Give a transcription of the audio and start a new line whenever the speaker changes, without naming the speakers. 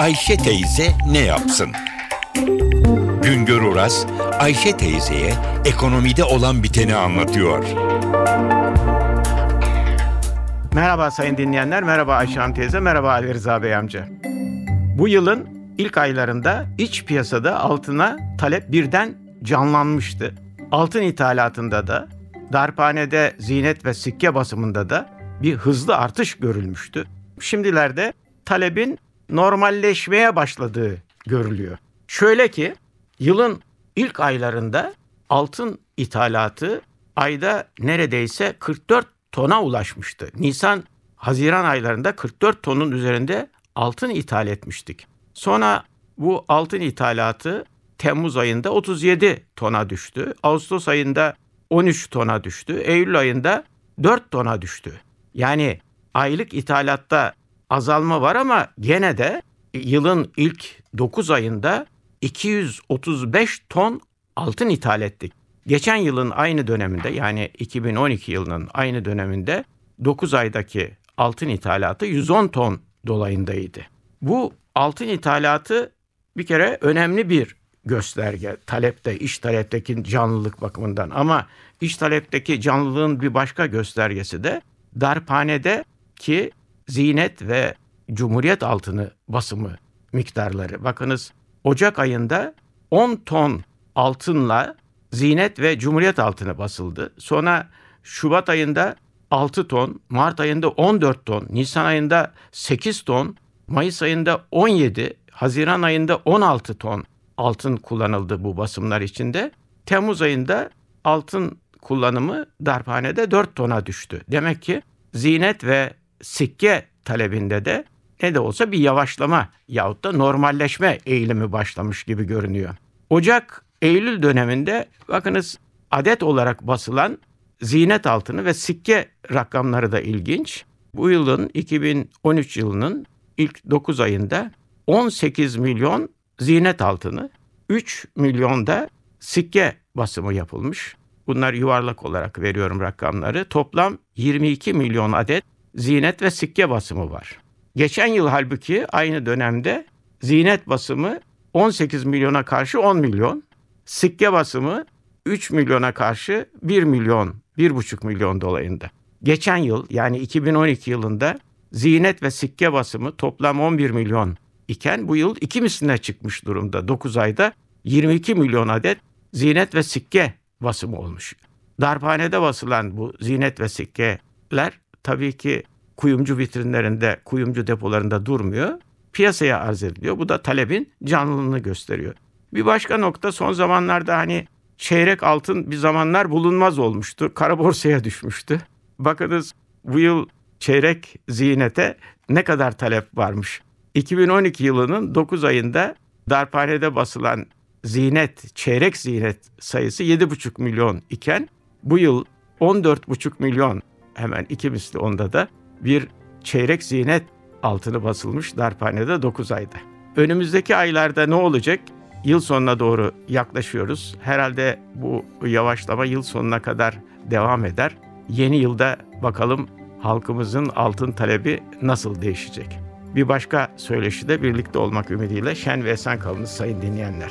Ayşe teyze ne yapsın? Güngör Oras, Ayşe teyzeye ekonomide olan biteni anlatıyor.
Merhaba sayın dinleyenler, merhaba Ayşe Hanım teyze, merhaba Ali Rıza Bey amca. Bu yılın ilk aylarında iç piyasada altına talep birden canlanmıştı. Altın ithalatında da, darphanede zinet ve sikke basımında da bir hızlı artış görülmüştü. Şimdilerde talebin normalleşmeye başladığı görülüyor. Şöyle ki yılın ilk aylarında altın ithalatı ayda neredeyse 44 tona ulaşmıştı. Nisan Haziran aylarında 44 tonun üzerinde altın ithal etmiştik. Sonra bu altın ithalatı Temmuz ayında 37 tona düştü. Ağustos ayında 13 tona düştü. Eylül ayında 4 tona düştü. Yani aylık ithalatta azalma var ama gene de yılın ilk 9 ayında 235 ton altın ithal ettik. Geçen yılın aynı döneminde yani 2012 yılının aynı döneminde 9 aydaki altın ithalatı 110 ton dolayındaydı. Bu altın ithalatı bir kere önemli bir gösterge talepte, iş talepteki canlılık bakımından ama iş talepteki canlılığın bir başka göstergesi de darphanede ki zinet ve cumhuriyet altını basımı miktarları. Bakınız Ocak ayında 10 ton altınla zinet ve cumhuriyet altını basıldı. Sonra Şubat ayında 6 ton, Mart ayında 14 ton, Nisan ayında 8 ton, Mayıs ayında 17, Haziran ayında 16 ton altın kullanıldı bu basımlar içinde. Temmuz ayında altın kullanımı darphanede 4 tona düştü. Demek ki zinet ve sikke talebinde de ne de olsa bir yavaşlama yahut da normalleşme eğilimi başlamış gibi görünüyor. Ocak Eylül döneminde bakınız adet olarak basılan zinet altını ve sikke rakamları da ilginç. Bu yılın 2013 yılının ilk 9 ayında 18 milyon zinet altını, 3 milyonda sikke basımı yapılmış. Bunlar yuvarlak olarak veriyorum rakamları. Toplam 22 milyon adet zinet ve sikke basımı var. Geçen yıl halbuki aynı dönemde zinet basımı 18 milyona karşı 10 milyon, sikke basımı 3 milyona karşı 1 milyon, 1,5 milyon dolayında. Geçen yıl yani 2012 yılında zinet ve sikke basımı toplam 11 milyon iken bu yıl iki misline çıkmış durumda. 9 ayda 22 milyon adet zinet ve sikke basımı olmuş. Darphanede basılan bu zinet ve sikkeler tabii ki kuyumcu vitrinlerinde, kuyumcu depolarında durmuyor. Piyasaya arz ediliyor. Bu da talebin canlılığını gösteriyor. Bir başka nokta son zamanlarda hani çeyrek altın bir zamanlar bulunmaz olmuştu. Kara borsaya düşmüştü. Bakınız bu yıl çeyrek ziynete ne kadar talep varmış. 2012 yılının 9 ayında darphanede basılan zinet, çeyrek zinet sayısı 7,5 milyon iken bu yıl 14,5 milyon hemen iki misli onda da bir çeyrek zinet altını basılmış darphanede 9 ayda. Önümüzdeki aylarda ne olacak? Yıl sonuna doğru yaklaşıyoruz. Herhalde bu yavaşlama yıl sonuna kadar devam eder. Yeni yılda bakalım halkımızın altın talebi nasıl değişecek? Bir başka söyleşide birlikte olmak ümidiyle şen ve esen kalınız sayın dinleyenler.